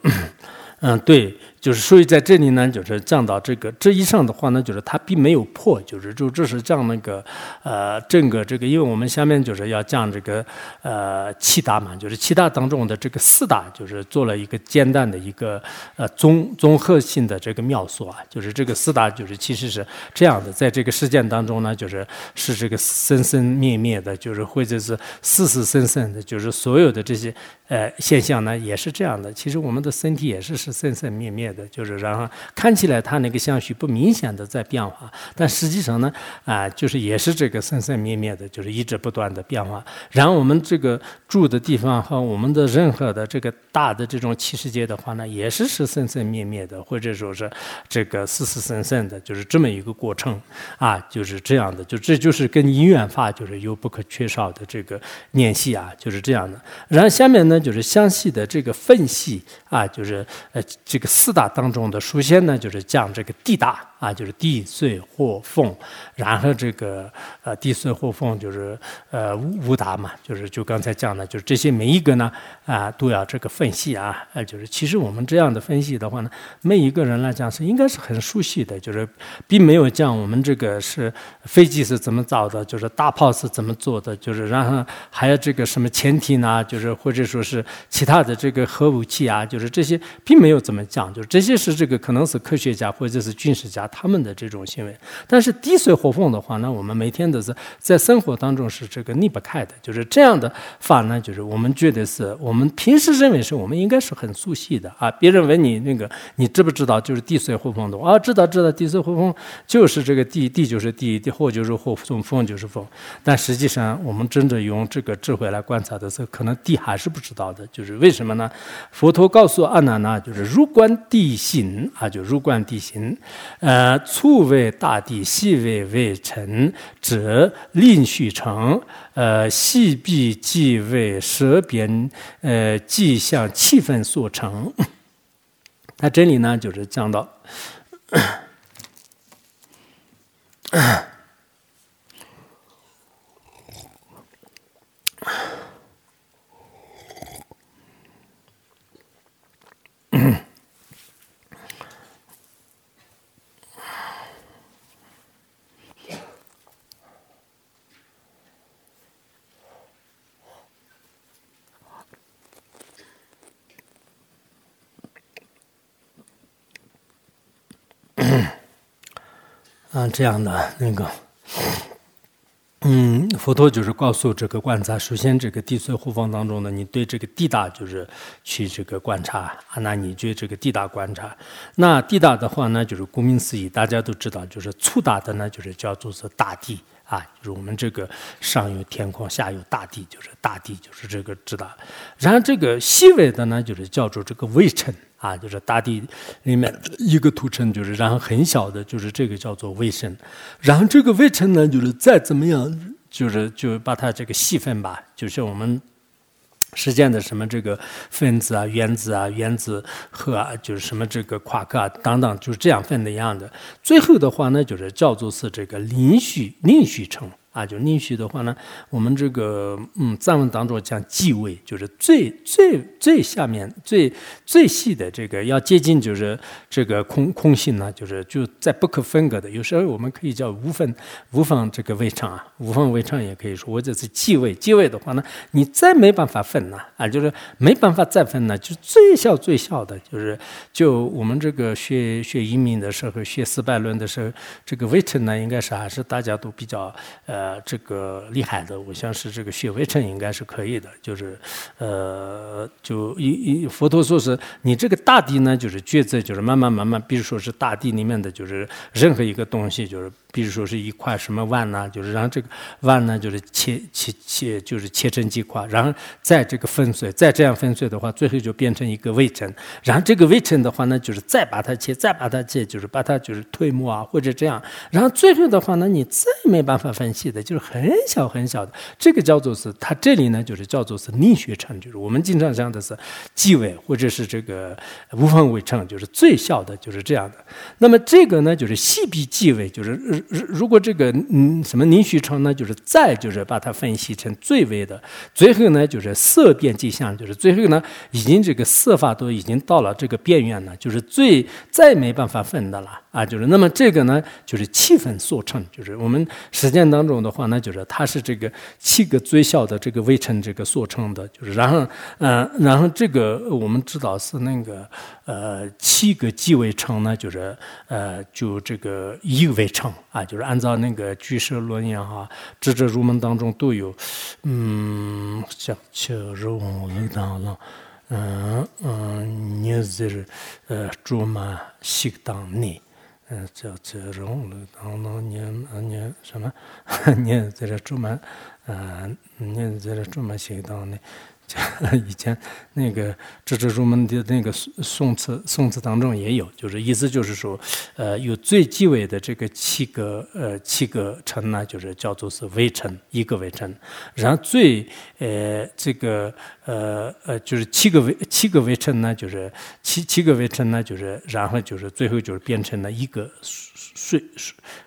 嗯，对。就是所以在这里呢，就是讲到这个这以上的话呢，就是它并没有破，就是就这是讲那个呃整个这个，因为我们下面就是要讲这个呃七大嘛，就是七大当中的这个四大，就是做了一个简单的一个呃综综合性的这个描述啊，就是这个四大就是其实是这样的，在这个事件当中呢，就是是这个生生灭灭的，就是或者是死死生生的，就是所有的这些呃现象呢也是这样的。其实我们的身体也是是生生灭灭。的就是，然后看起来它那个相续不明显的在变化，但实际上呢，啊，就是也是这个生生灭灭的，就是一直不断的变化。然后我们这个住的地方和我们的任何的这个大的这种七世界的话呢，也是是生生灭灭的，或者说是这个死死生生的，就是这么一个过程啊，就是这样的，就这就是跟因缘法就是有不可缺少的这个联系啊，就是这样的。然后下面呢，就是详细的这个分析啊，就是呃这个四大。当中的首先呢，就是讲这个地大。啊，就是地岁或凤，然后这个呃地岁或凤就是呃无达嘛，就是就刚才讲的，就是这些每一个呢啊都要这个分析啊，呃就是其实我们这样的分析的话呢，每一个人来讲是应该是很熟悉的，就是并没有讲我们这个是飞机是怎么造的，就是大炮是怎么做的，就是然后还有这个什么潜艇呢，就是或者说是其他的这个核武器啊，就是这些并没有怎么讲，就是这些是这个可能是科学家或者是军事家他们的这种行为。但是地水火风的话呢，我们每天都是在生活当中是这个离不开的，就是这样的法呢，就是我们觉得是我们平时认为是我们应该是很熟悉的啊。别人问你那个你知不知道，就是地水火风的啊，知道知道地水火风就是这个地地就是地，地火就是火，风就是风。但实际上我们真正用这个智慧来观察的时候，可能地还是不知道的，就是为什么呢？佛陀告诉阿难呢，就是入观地形啊，就入观地形，呃，粗为大地，细为微尘，者令须成，呃，细必即为舌边，呃，即向气氛所成。那这里呢，就是讲到。啊，这样的那个，嗯，佛陀就是告诉这个观察，首先这个地水火风当中呢，你对这个地大就是去这个观察啊，那你对这个地大观察，那地大的话呢，就是顾名思义，大家都知道，就是粗大的呢，就是叫做是大地啊，就是我们这个上有天空，下有大地，就是大地，就是这个知道。然后这个细微的呢，就是叫做这个微尘。啊，就是大地里面一个土层，就是然后很小的，就是这个叫做微尘，然后这个微尘呢，就是再怎么样，就是就把它这个细分吧，就是我们实践的什么这个分子啊、原子啊、原子核啊，就是什么这个夸克啊等等，就是这样分的样的。最后的话呢，就是叫做是这个临虚临虚成。啊，就宁虚的话呢，我们这个嗯藏文当中讲继位，就是最最最下面最最细的这个要接近，就是这个空空性呢，就是就在不可分割的。有时候我们可以叫无分无分这个微场啊，无分微场也可以说，或者是继位继位的话呢，你再没办法分呢啊，就是没办法再分呢，就最小最小的，就是就我们这个学学移民的时候，学四百论的时候，这个微尘呢，应该是还是大家都比较呃。呃，这个厉害的，我想是这个血微尘应该是可以的，就是，呃，就一一佛陀说是你这个大地呢，就是抉择，就是慢慢慢慢，比如说是大地里面的就是任何一个东西，就是。比如说是一块什么碗呢，就是让这个碗呢，就是切切切，就是切成几块，然后再这个粉碎，再这样粉碎的话，最后就变成一个微尘。然后这个微尘的话呢，就是再把它切，再把它切，就是把它就是推磨啊，或者这样。然后最后的话呢，你再没办法分析的，就是很小很小的，这个叫做是它这里呢，就是叫做是凝血尘，就是我们经常讲的是基尾或者是这个无分微尘，就是最小的，就是这样的。那么这个呢，就是细笔基尾，就是。如如果这个嗯什么凝虚成呢，就是再就是把它分析成最微的，最后呢就是色变迹象，就是最后呢已经这个色法都已经到了这个边缘了，就是最再没办法分的了啊，就是那么这个呢就是气氛所成，就是我们实践当中的话呢，就是它是这个七个最小的这个微尘这个所成的，就是然后嗯然后这个我们知道是那个呃七个几微成呢，就是呃就这个一微成。啊，就是按照那个居舍论样哈，智者入门当中都有，嗯，叫切肉论当中，嗯嗯，你是呃住嘛西当内，嗯，叫切肉论当中你你什么，你在这住嘛，嗯，你在这住嘛西当 以前那个这这入门的那个宋词宋词当中也有，就是意思就是说，呃，有最基尾的这个七个呃七个城呢，就是叫做是微城，一个微城，然后最呃这个呃呃就是七个微七个微城呢，就是七七个微城呢，就是然后就是最后就是变成了一个税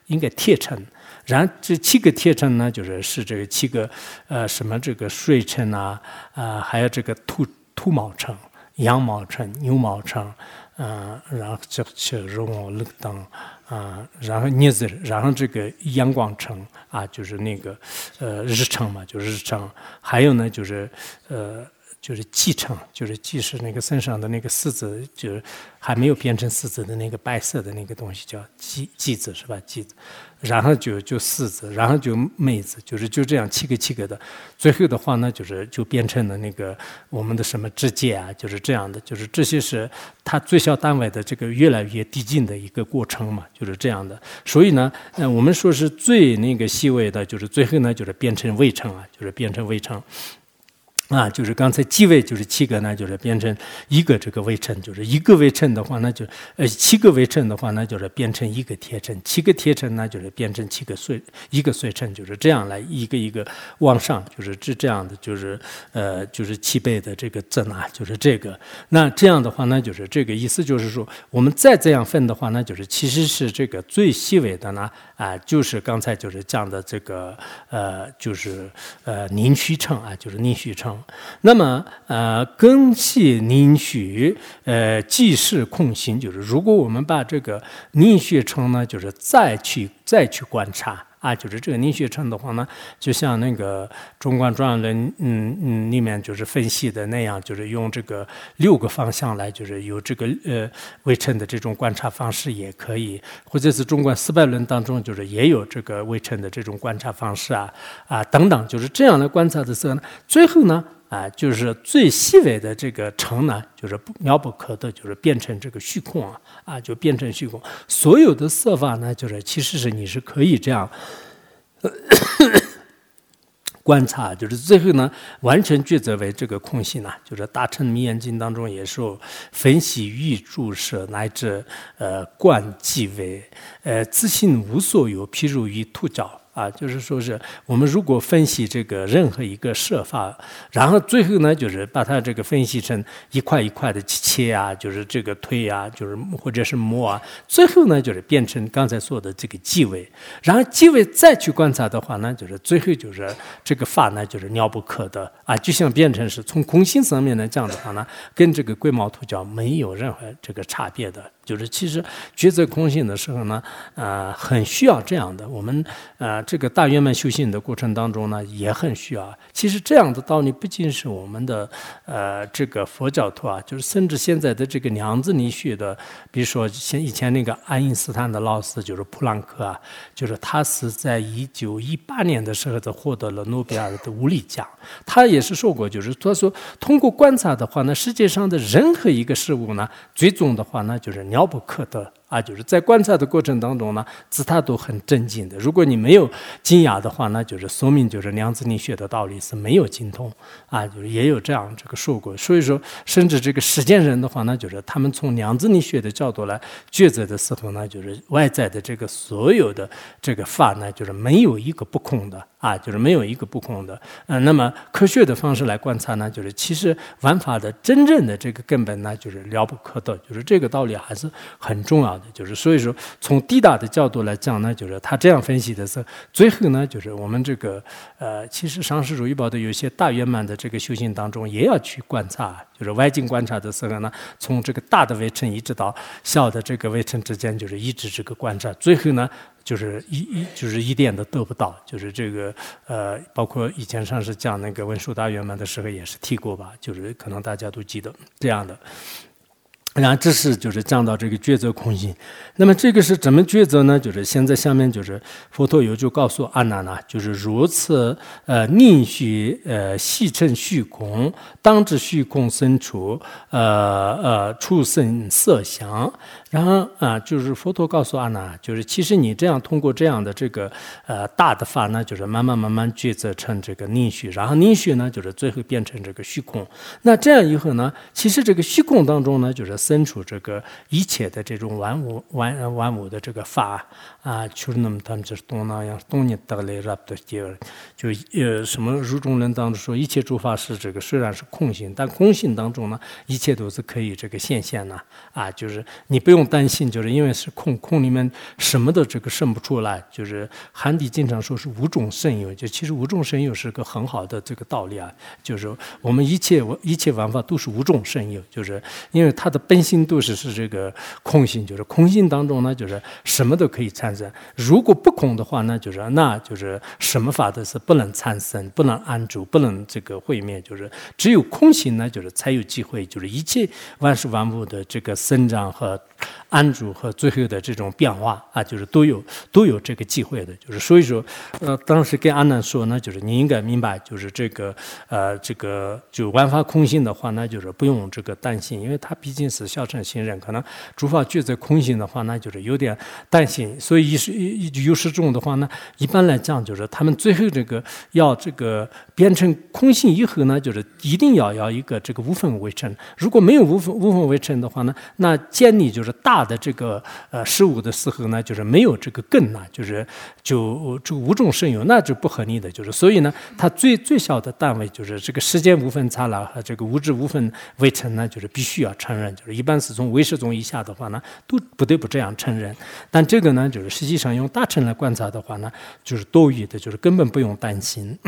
应该贴城。然这七个贴称呢，就是是这个七个呃什么这个税称啊啊，还有这个兔兔毛称、羊毛称、牛毛称，嗯，然后这这肉冷等啊，然后日子，然后这个阳光称啊，就是那个呃日称嘛，就是日称，还有呢就是呃。就是继承，就是既是那个身上的那个虱子，就是还没有变成虱子的那个白色的那个东西叫继继子是吧？继子，然后就就四子，然后就妹子，就是就这样七个七个的，最后的话呢，就是就变成了那个我们的什么直界啊，就是这样的，就是这些是它最小单位的这个越来越递进的一个过程嘛，就是这样的。所以呢，呃，我们说是最那个细微的，就是最后呢，就是变成微称啊，就是变成微称。啊，就是刚才继位就是七个呢，就是变成一个这个位称，就是一个位称的话，那就呃七个位称的话，那就是变成一个贴称，七个贴称那就是变成七个碎一个碎称，就是这样来一个一个往上，就是这这样的，就是呃就是七倍的这个增啊，就是这个。那这样的话呢，就是这个意思，就是说我们再这样分的话，那就是其实是这个最细微的呢，啊，就是刚才就是讲的这个呃，就是呃凝虚称啊，就是凝虚称。那么，呃，根系凝血，呃，即是空心，就是如果我们把这个凝血称呢，就是再去再去观察。啊，就是这个凝血成的话呢，就像那个《中观传论》嗯嗯里面就是分析的那样，就是用这个六个方向来，就是有这个呃微尘的这种观察方式也可以，或者是《中观四百论》当中就是也有这个微尘的这种观察方式啊啊等等，就是这样来观察的时候呢，最后呢。啊，就是最细微的这个成呢，就是妙不可得，就是变成这个虚空啊，啊，就变成虚空。所有的色法呢，就是其实是你是可以这样 观察，就是最后呢，完全抉择为这个空性呢，就是《大乘密严经》当中也说，分析欲注射乃至呃观即为呃自信无所有，譬如于兔角。啊，就是说是我们如果分析这个任何一个设法，然后最后呢，就是把它这个分析成一块一块的切啊，就是这个推啊，就是或者是摸啊，最后呢，就是变成刚才说的这个机位，然后机位再去观察的话呢，就是最后就是这个法呢，就是妙不可得啊，就像变成是从空性层面来讲的话呢，跟这个龟毛兔角没有任何这个差别的。就是其实抉择空性的时候呢，呃，很需要这样的。我们呃，这个大圆满修行的过程当中呢，也很需要。其实这样的道理不仅是我们的呃这个佛教徒啊，就是甚至现在的这个量子力学的，比如说像以前那个爱因斯坦的老师就是普朗克啊，就是他是在一九一八年的时候他获得了诺贝尔的物理奖。他也是说过，就是他说通过观察的话呢，世界上的任何一个事物呢，最终的话呢，就是。妙不可得。啊，就是在观察的过程当中呢，自他都很震惊的。如果你没有惊讶的话，那就是说明就是量子力学的道理是没有精通啊，就是也有这样这个说过。所以说，甚至这个实践人的话呢，就是他们从量子力学的角度来抉择的时候呢，就是外在的这个所有的这个法呢，就是没有一个不空的啊，就是没有一个不空的。嗯，那么科学的方式来观察呢，就是其实玩法的真正的这个根本呢，就是了不可得，就是这个道理还是很重要。就是所以说，从地大的角度来讲呢，就是他这样分析的时候，最后呢，就是我们这个呃，其实上师如意宝的有些大圆满的这个修行当中，也要去观察，就是外境观察的时候呢，从这个大的围城一直到小的这个围城之间，就是一直这个观察，最后呢，就是一一就是一点都得不到，就是这个呃，包括以前上次讲那个文殊大圆满的时候也是提过吧，就是可能大家都记得这样的。然后这是就是讲到这个抉择空性，那么这个是怎么抉择呢？就是现在下面就是佛陀有就告诉阿难呢，就是如此呃逆虚呃细称虚空，当知虚空生出呃呃出生色相。然后啊，就是佛陀告诉阿难，就是其实你这样通过这样的这个呃大的法呢，就是慢慢慢慢抉择成这个逆虚，然后逆虚呢，就是最后变成这个虚空。那这样以后呢，其实这个虚空当中呢，就是生出这个一切的这种万物万万物的这个法啊，就是那么他们就是东南亚东尼得来รับ的第二，就呃什么如中论当中说一切诸法是这个虽然是空性，但空性当中呢，一切都是可以这个现现的啊，就是你不用。担心，就是因为是空，空里面什么的这个生不出来。就是韩底经常说是无中生有，就其实无中生有是个很好的这个道理啊。就是我们一切一切玩法都是无中生有，就是因为它的本性都是是这个空性，就是空性当中呢，就是什么都可以产生。如果不空的话呢，就是那就是什么法都是不能产生、不能安住、不能这个毁灭。就是只有空性呢，就是才有机会，就是一切万事万物的这个生长和。安住和最后的这种变化啊，就是都有都有这个机会的，就是所以说，呃，当时跟阿难说呢，就是你应该明白，就是这个呃，这个就万法空性的话，那就是不用这个担心，因为他毕竟是小乘行人，可能诸法具在空性的话，那就是有点担心。所以一，是有时中的话呢，一般来讲，就是他们最后这个要这个变成空性以后呢，就是一定要要一个这个无分为成。如果没有无分无分为成的话呢，那建立就是大。大的这个呃事物的时候呢，就是没有这个根呐，就是就这个无中生有，那就不合理的。就是所以呢，它最最小的单位就是这个时间无分差了和这个物质无分为成呢，就是必须要承认。就是一般是从唯识宗以下的话呢，都不得不这样承认。但这个呢，就是实际上用大乘来观察的话呢，就是多余的，就是根本不用担心。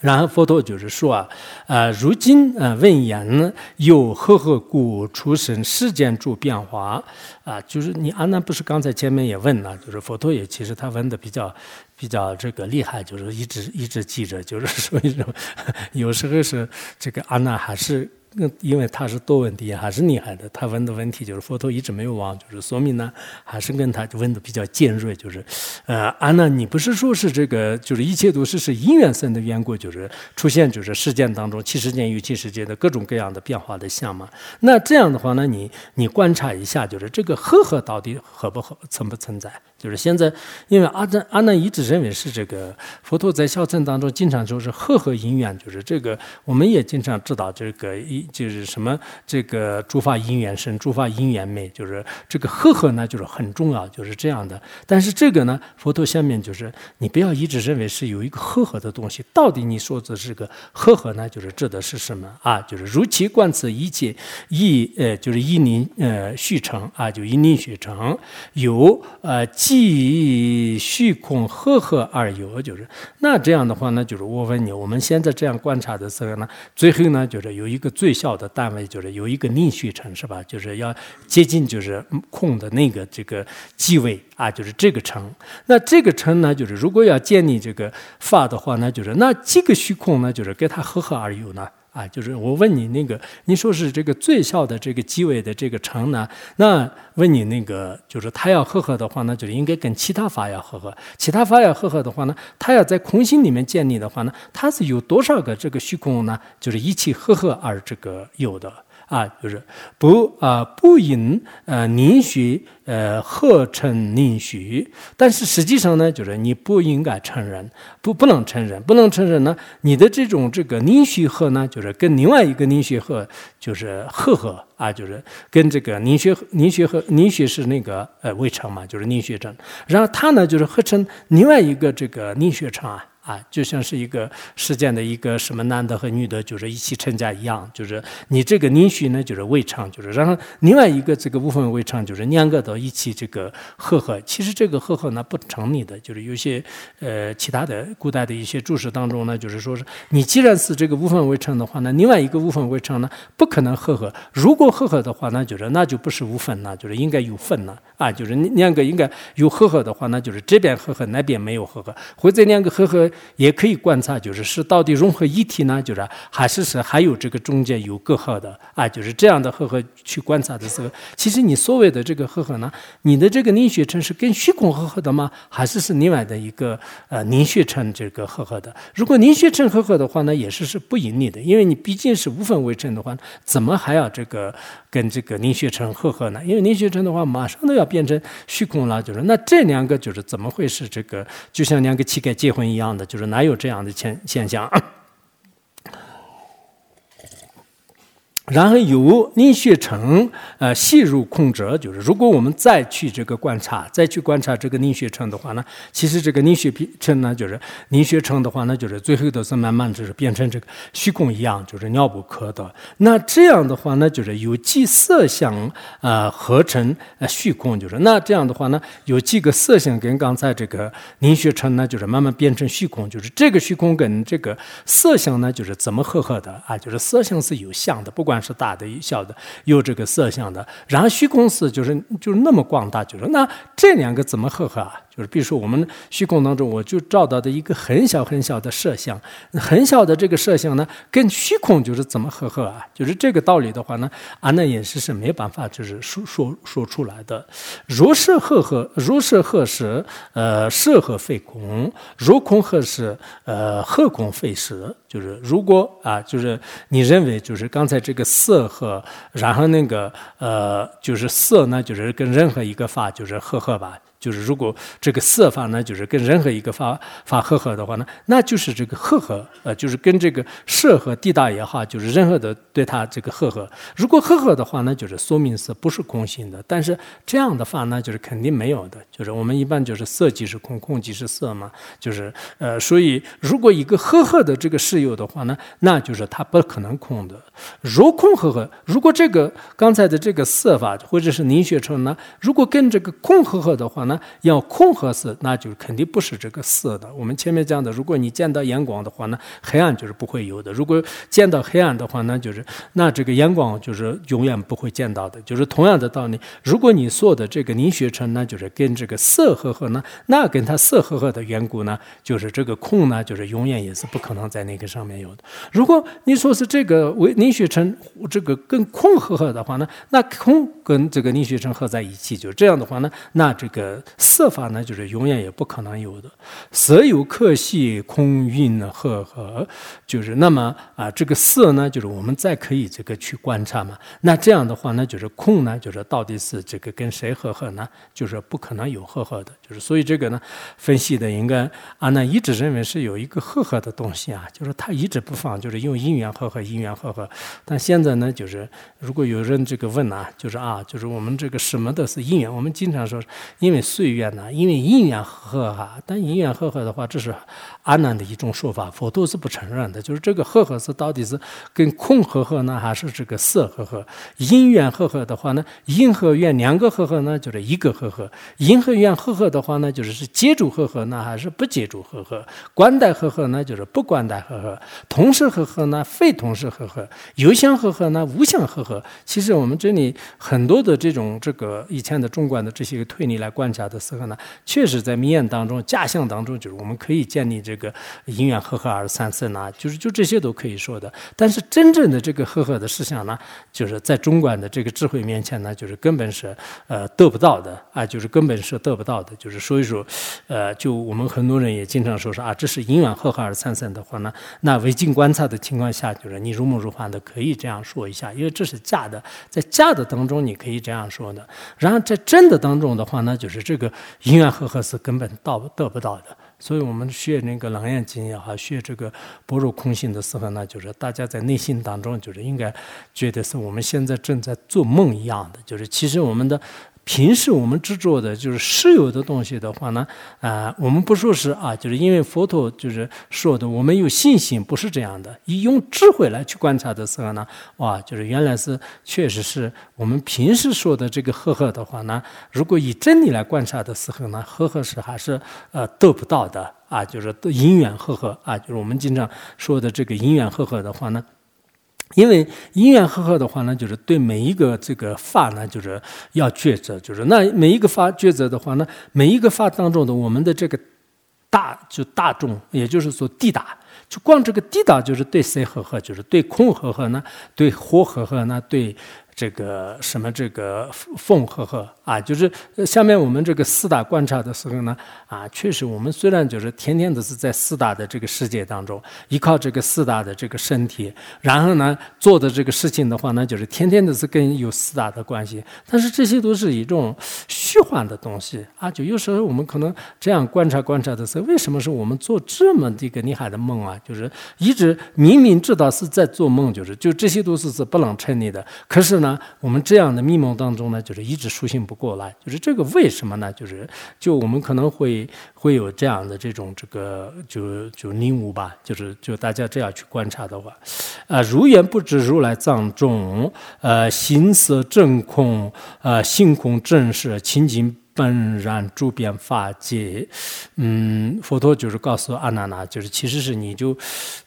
然后佛陀就是说啊，呃，如今呃问言呢，又何何故出生世间诸变化啊？就是你阿难不是刚才前面也问了，就是佛陀也其实他问的比较比较这个厉害，就是一直一直记着，就是所以说 有时候是这个阿难还是。那因为他是多问题，还是厉害的。他问的问题就是佛陀一直没有忘，就是说明呢，还是跟他问的比较尖锐。就是，呃，啊，那你不是说是这个，就是一切都是是因缘生的缘故，就是出现就是事件当中七十年与七十界的各种各样的变化的相嘛？那这样的话呢，你你观察一下，就是这个和合到底合不合存不存在？就是现在，因为阿难阿难一直认为是这个佛陀在小乘当中经常说是和合因缘，就是这个我们也经常知道这个一就是什么这个诸法因缘生，诸法因缘灭，就是这个和合呢就是很重要，就是这样的。但是这个呢，佛陀下面就是你不要一直认为是有一个和合的东西，到底你说的这个和合呢，就是指的是什么啊？就是如其观此一切一呃，就是一念呃续成啊，就一念续成有呃。即虚空和合而有，就是那这样的话呢，就是我问你，我们现在这样观察的时候呢，最后呢，就是有一个最小的单位，就是有一个逆序成，是吧？就是要接近就是空的那个这个机位啊，就是这个成。那这个成呢，就是如果要建立这个法的话呢，就是那几个虚空呢，就是跟它和合而有呢？啊，就是我问你那个，你说是这个最小的这个机位的这个城呢？那问你那个，就是它要合合的话，那就应该跟其他法要合合。其他法要合合的话呢，它要在空心里面建立的话呢，它是有多少个这个虚空呢？就是一起合合而这个有的。啊，就是不啊，不因呃凝虚呃合成凝虚，但是实际上呢，就是你不应该承认，不不能承认，不能承认呢，你的这种这个凝虚合呢，就是跟另外一个凝虚合就是合合啊，就是跟这个凝血凝血和凝血是那个呃未成嘛，就是凝血症，然后它呢就是合成另外一个这个凝血成啊。啊，就像是一个世间的一个什么男的和女的，就是一起成家一样，就是你这个凝虚呢，就是未成，就是然后另外一个这个部分未成，就是两个都一起这个合合。其实这个合合呢不成立的，就是有些呃其他的古代的一些注释当中呢，就是说是你既然是这个无分未成的话呢，另外一个无分未成呢不可能合合。如果合合的话，那就是那就不是无分了，就是应该有分了啊，就是两个应该有合合的话，那就是这边合合，那边没有合合，或者两个合合。也可以观察，就是是到底融合一体呢，就是还是是还有这个中间有隔阂的啊，就是这样的合合去观察的时候，其实你所谓的这个合合呢，你的这个凝血层是跟虚空合合的吗？还是是另外的一个呃凝血层这个合合的？如果凝血层合合的话呢，也是是不盈利的，因为你毕竟是无分为尘的话，怎么还要这个跟这个凝血层合合呢？因为凝血层的话，马上都要变成虚空了，就是那这两个就是怎么会是这个？就像两个乞丐结婚一样的，就是哪有这样的现现象？然后由凝血成呃吸入空者，就是如果我们再去这个观察，再去观察这个凝血成的话呢，其实这个凝血层呢，就是凝血成的话呢，就是最后都是慢慢就是变成这个虚空一样，就是尿不可得。那这样的话呢，就是有几色相呃合成呃虚空，就是那这样的话呢，有几个色相跟刚才这个凝血成呢，就是慢慢变成虚空，就是这个虚空跟这个色相呢，就是怎么合合的啊？就是色相是有相的，不管。是大的、小的，有这个色相的。然后虚空是就是就是那么广大，就是那这两个怎么合合啊？就是比如说我们虚空当中，我就照到的一个很小很小的色相，很小的这个色相呢，跟虚空就是怎么合合啊？就是这个道理的话呢，啊，那也是是没办法就是说说说出来的。如是合合，如是合是呃色合非空，如空合是呃合空非色。就是如果啊，就是你认为就是刚才这个色和然后那个呃，就是色呢，就是跟任何一个法就是合合吧。就是如果这个色法呢，就是跟任何一个法法合合的话呢，那就是这个合合，呃，就是跟这个色和地大也好，就是任何的对它这个合合。如果合合的话呢，就是说明是不是空性的。但是这样的话呢，就是肯定没有的。就是我们一般就是色即是空，空即是色嘛。就是呃，所以如果一个合合的这个事有的话呢，那就是它不可能空的。如空合合，如果这个刚才的这个色法或者是凝血成呢，如果跟这个空合合的话呢，那要空和色，那就肯定不是这个色的。我们前面讲的，如果你见到阳光的话呢，黑暗就是不会有的；如果见到黑暗的话，那就是那这个阳光就是永远不会见到的。就是同样的道理，如果你说的这个凝血成，那就是跟这个色合合呢，那跟它色合合的缘故呢，就是这个空呢，就是永远也是不可能在那个上面有的。如果你说是这个为凝血成这个跟空合合的话呢，那空跟这个凝血成合在一起，就这样的话呢，那这个。色法呢，就是永远也不可能有的。色有客系，空蕴合合，就是那么啊，这个色呢，就是我们再可以这个去观察嘛。那这样的话呢，就是空呢，就是到底是这个跟谁合合呢？就是不可能有合合的。就是所以这个呢，分析的应该啊，那一直认为是有一个合合的东西啊，就是他一直不放，就是用因缘合合，因缘合合。但现在呢，就是如果有人这个问啊，就是啊，就是我们这个什么都是因缘，我们经常说因为。岁月呢？因为姻缘和合哈，但姻缘和合的话，这是阿难的一种说法，佛陀是不承认的。就是这个和合是到底是跟空和合呢，还是这个色和合？因缘和合的话呢，因和缘两个和合呢，就是一个和合；因和缘和合的话呢，就是是接住和合呢，还是不接住和合？关待和合呢，就是不关待和合；同时和合呢，非同时和合；有相和合呢，无相和合。其实我们这里很多的这种这个以前的中观的这些个推理来观察。的时候呢，确实在明眼当中、假象当中，就是我们可以建立这这个因缘和合而三生呐，就是就这些都可以说的。但是真正的这个和合的思想呢，就是在中观的这个智慧面前呢，就是根本是呃得不到的啊，就是根本是得不到的。就是所以说，呃，就我们很多人也经常说说啊，这是因缘和合而三生的话呢，那未经观察的情况下，就是你如梦如幻的可以这样说一下，因为这是假的，在假的当中你可以这样说的。然后在真的当中的话呢，就是。这个因缘和合是根本到得不到的，所以我们学那个《楞严经》也好，学这个般若空性的时候呢，就是大家在内心当中，就是应该觉得是我们现在正在做梦一样的，就是其实我们的。平时我们执着的就是实有的东西的话呢，啊，我们不说是啊，就是因为佛陀就是说的，我们有信心，不是这样的。以用智慧来去观察的时候呢，哇，就是原来是确实是我们平时说的这个呵呵的话呢，如果以真理来观察的时候呢，呵呵是还是呃得不到的啊，就是因缘呵呵啊，就是我们经常说的这个因缘呵呵的话呢。因为因缘和合的话呢，就是对每一个这个法呢，就是要抉择，就是那每一个法抉择的话呢，每一个法当中的我们的这个大就大众，也就是说地大。就光这个地大，就是对谁和合，就是对空和合呢？对火和合呢？对。这个什么这个风和合啊，就是下面我们这个四大观察的时候呢，啊，确实我们虽然就是天天都是在四大的这个世界当中，依靠这个四大的这个身体，然后呢做的这个事情的话呢，就是天天都是跟有四大的关系，但是这些都是一种虚幻的东西啊。就有时候我们可能这样观察观察的时候，为什么是我们做这么一个厉害的梦啊？就是一直明明知道是在做梦，就是就这些都是是不能成立的，可是呢。我们这样的密蒙当中呢，就是一直苏醒不过来，就是这个为什么呢？就是就我们可能会会有这样的这种这个就就领悟吧，就是就大家这样去观察的话，啊，如言不知如来藏中，呃，行色正空，呃，性空正是清净。本然诸变法界，嗯，佛陀就是告诉阿难呐，就是其实是你就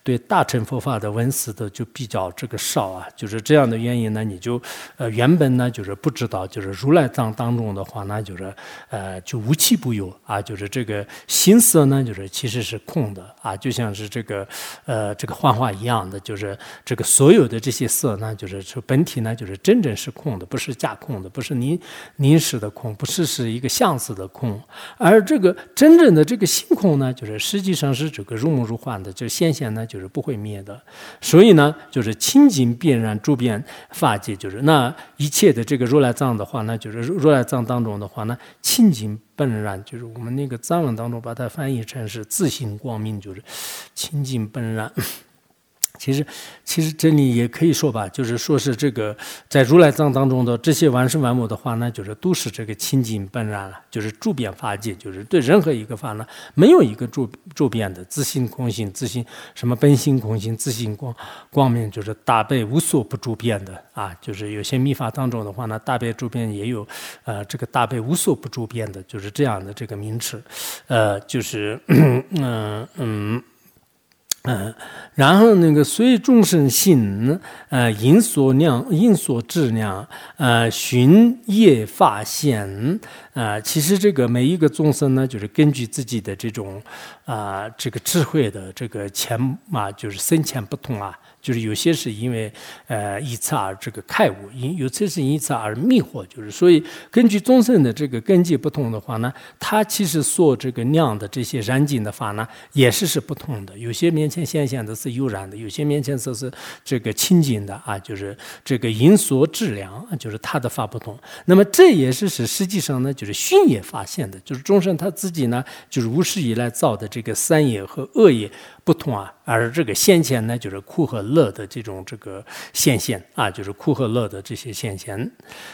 对大乘佛法的文思的就比较这个少啊，就是这样的原因呢，你就呃原本呢就是不知道，就是如来藏当中的话呢，就是呃就无气不有啊，就是这个心色呢就是其实是空的啊，就像是这个呃这个幻化一样的，就是这个所有的这些色呢，就是说本体呢就是真正是空的，不是假空的，不是临临时的空，不是是一。个相似的空，而这个真正的这个性空呢，就是实际上是这个如梦如幻的，就现象呢，就是不会灭的。所以呢，就是清净遍然诸遍法界，就是那一切的这个如来藏的话呢，就是如来藏当中的话呢，清净本然，就是我们那个藏文当中把它翻译成是自性光明，就是清净本然。其实，其实这里也可以说吧，就是说是这个在如来藏当中的这些万事万物的话呢，就是都是这个清净本然了，就是诸变法界，就是对任何一个法呢，没有一个周周边的自性空性，自性什么本性空性，自性光光明，就是大悲无所不周边的啊，就是有些密法当中的话呢，大悲周边也有，呃，这个大悲无所不周边的，就是这样的这个名词，呃，就是嗯 嗯。嗯，然后那个随众生性，呃，因所量，因所质量，呃，寻业发现，啊，其实这个每一个众生呢，就是根据自己的这种啊，这个智慧的这个前嘛，就是深浅不同啊。就是有些是因为呃一次而这个开悟，因有些是因此而迷惑，就是所以根据众生的这个根基不同的话呢，他其实所这个量的这些燃尽的法呢，也是是不同的。有些面前显现的是悠然的，有些面前则是这个清净的啊，就是这个因所质量，就是他的法不同。那么这也是是实际上呢，就是熏也发现的，就是众生他自己呢，就是无始以来造的这个三业和恶业。不同啊，而这个现前呢，就是苦和乐的这种这个现现啊，就是苦和乐的这些现现。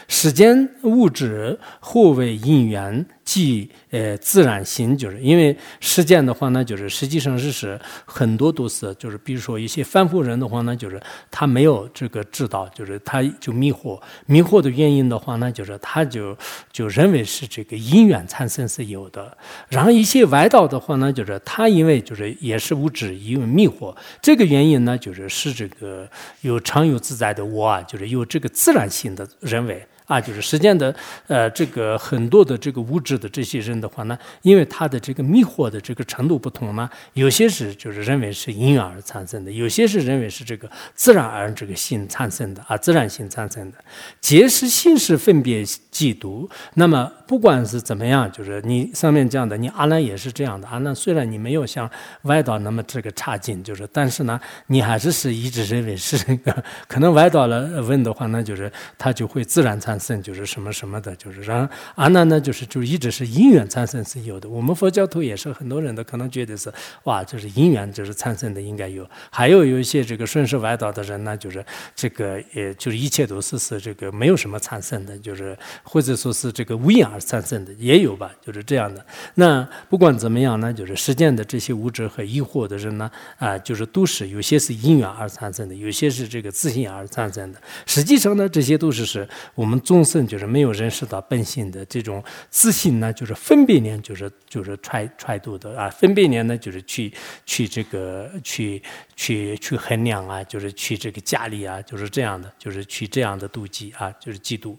时间物质互为因缘。即呃自然心，就是因为实践的话呢，就是实际上是是很多都是，就是比如说一些凡夫人的话呢，就是他没有这个知道，就是他就迷惑，迷惑的原因的话呢，就是他就就认为是这个因缘产生是有的。然后一些外道的话呢，就是他因为就是也是无知，因为迷惑，这个原因呢，就是是这个有常有自在的我啊，就是有这个自然性的认为。啊，就是实践的，呃，这个很多的这个物质的这些人的话呢，因为他的这个迷惑的这个程度不同呢，有些是就是认为是因缘而产生的，有些是认为是这个自然而然这个性产生的啊，自然性产生的，皆是性是分别嫉妒。那么不管是怎么样，就是你上面讲的，你阿难也是这样的。阿难虽然你没有像外道那么这个差劲，就是但是呢，你还是是一直认为是这个可能外道了问的话那，就是他就会自然产。生就是什么什么的，就是让阿难呢，就是就一直是因缘产生是有的。我们佛教徒也是很多人都可能觉得是哇，就是因缘就是产生的应该有。还有有一些这个顺势外道的人呢，就是这个也就是一切都是是这个没有什么产生的，就是或者说是这个无因而产生的也有吧，就是这样的。那不管怎么样呢，就是实践的这些无知和疑惑的人呢，啊，就是都是有些是因缘而产生的，有些是这个自信而产生的。实际上呢，这些都是是我们。众生就是没有认识到本性的这种自信呢，就是分别念，就是就是揣揣度的啊，分别念呢就是去去这个去去去衡量啊，就是去这个家里啊，就是这样的，就是去这样的妒忌啊，就是嫉妒。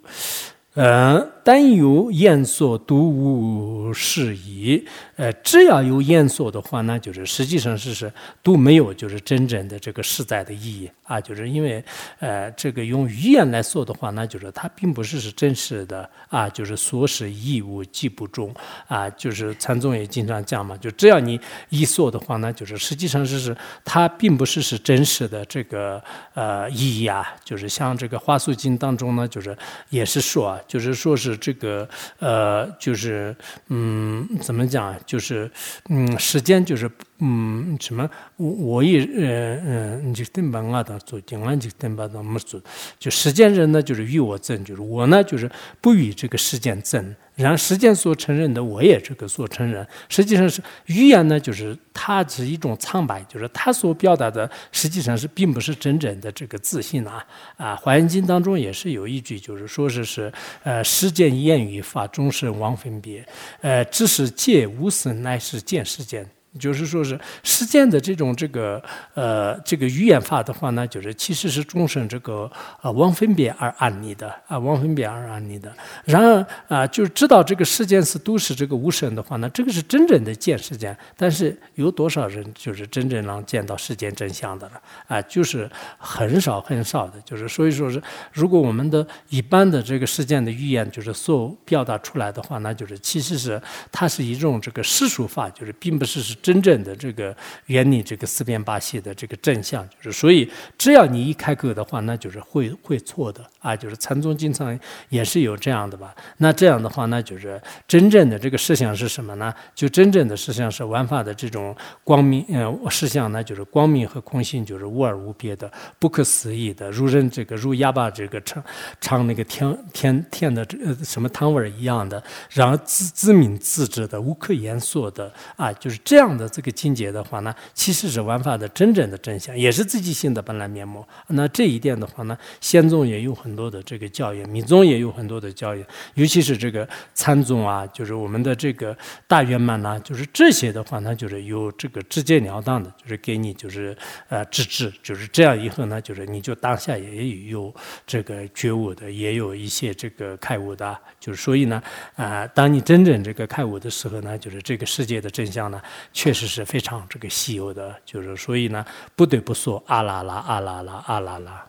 嗯，但有言所独无适宜。呃，只要有烟所的话，那就是实际上是是都没有就是真正的这个实在的意义啊。就是因为呃，这个用语言来说的话，那就是它并不是是真实的啊。就是说是义务记不中啊。就是禅宗也经常讲嘛，就只要你一说的话，那就是实际上是是它并不是是真实的这个呃意义啊。就是像这个《华素经》当中呢，就是也是说啊。就是说是这个呃，就是嗯，怎么讲？就是嗯，时间就是。嗯，什么？我我也呃嗯，你就等把我当做，今晚就等把当没做。就时间人呢，就是与我争，就是我呢，就是不与这个时间争。然后时间所承认的，我也这个所承认。实际上是语言呢，就是它是一种苍白，就是它所表达的，实际上是并不是真正的这个自信啊啊！《华严经》当中也是有一句，就是说是是呃，时间言语法终身妄分别，呃，只是借无生，乃是见时间。就是说是实践的这种这个呃这个语言法的话呢，就是其实是终生这个呃妄分别而安立的啊，妄分别而安立的。然而啊，就知道这个世间是都是这个无声的话呢，这个是真正的见世间。但是有多少人就是真正能见到世间真相的了啊？就是很少很少的。就是所以说是，如果我们的一般的这个世间的语言就是所表达出来的话，那就是其实是它是一种这个世俗法，就是并不是是。真正的这个原理，这个四边八系的这个正相，就是所以只要你一开口的话，那就是会会错的啊！就是禅宗经常也是有这样的吧？那这样的话，那就是真正的这个思想是什么呢？就真正的思想是玩法的这种光明呃思想呢，就是光明和空性，就是无二无别的、不可思议的，如人这个如哑巴这个唱唱那个天天天的呃什么汤味一样的，然后自自明自知的、无可言说的啊，就是这样。的这个境界的话呢，其实是玩法的真正的真相，也是自己性的本来面目。那这一点的话呢，仙宗也有很多的这个教育，密宗也有很多的教育，尤其是这个禅宗啊，就是我们的这个大圆满呐，就是这些的话呢，就是有这个直截了当的，就是给你就是呃直至，就是这样以后呢，就是你就当下也有这个觉悟的，也有一些这个开悟的，就是所以呢，啊，当你真正这个开悟的时候呢，就是这个世界的真相呢。确实是非常这个稀有的，就是所以呢，不得不说阿拉拉阿拉拉阿拉拉，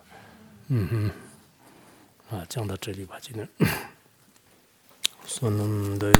嗯哼，啊，讲到这里吧，今天。सुनम दुबे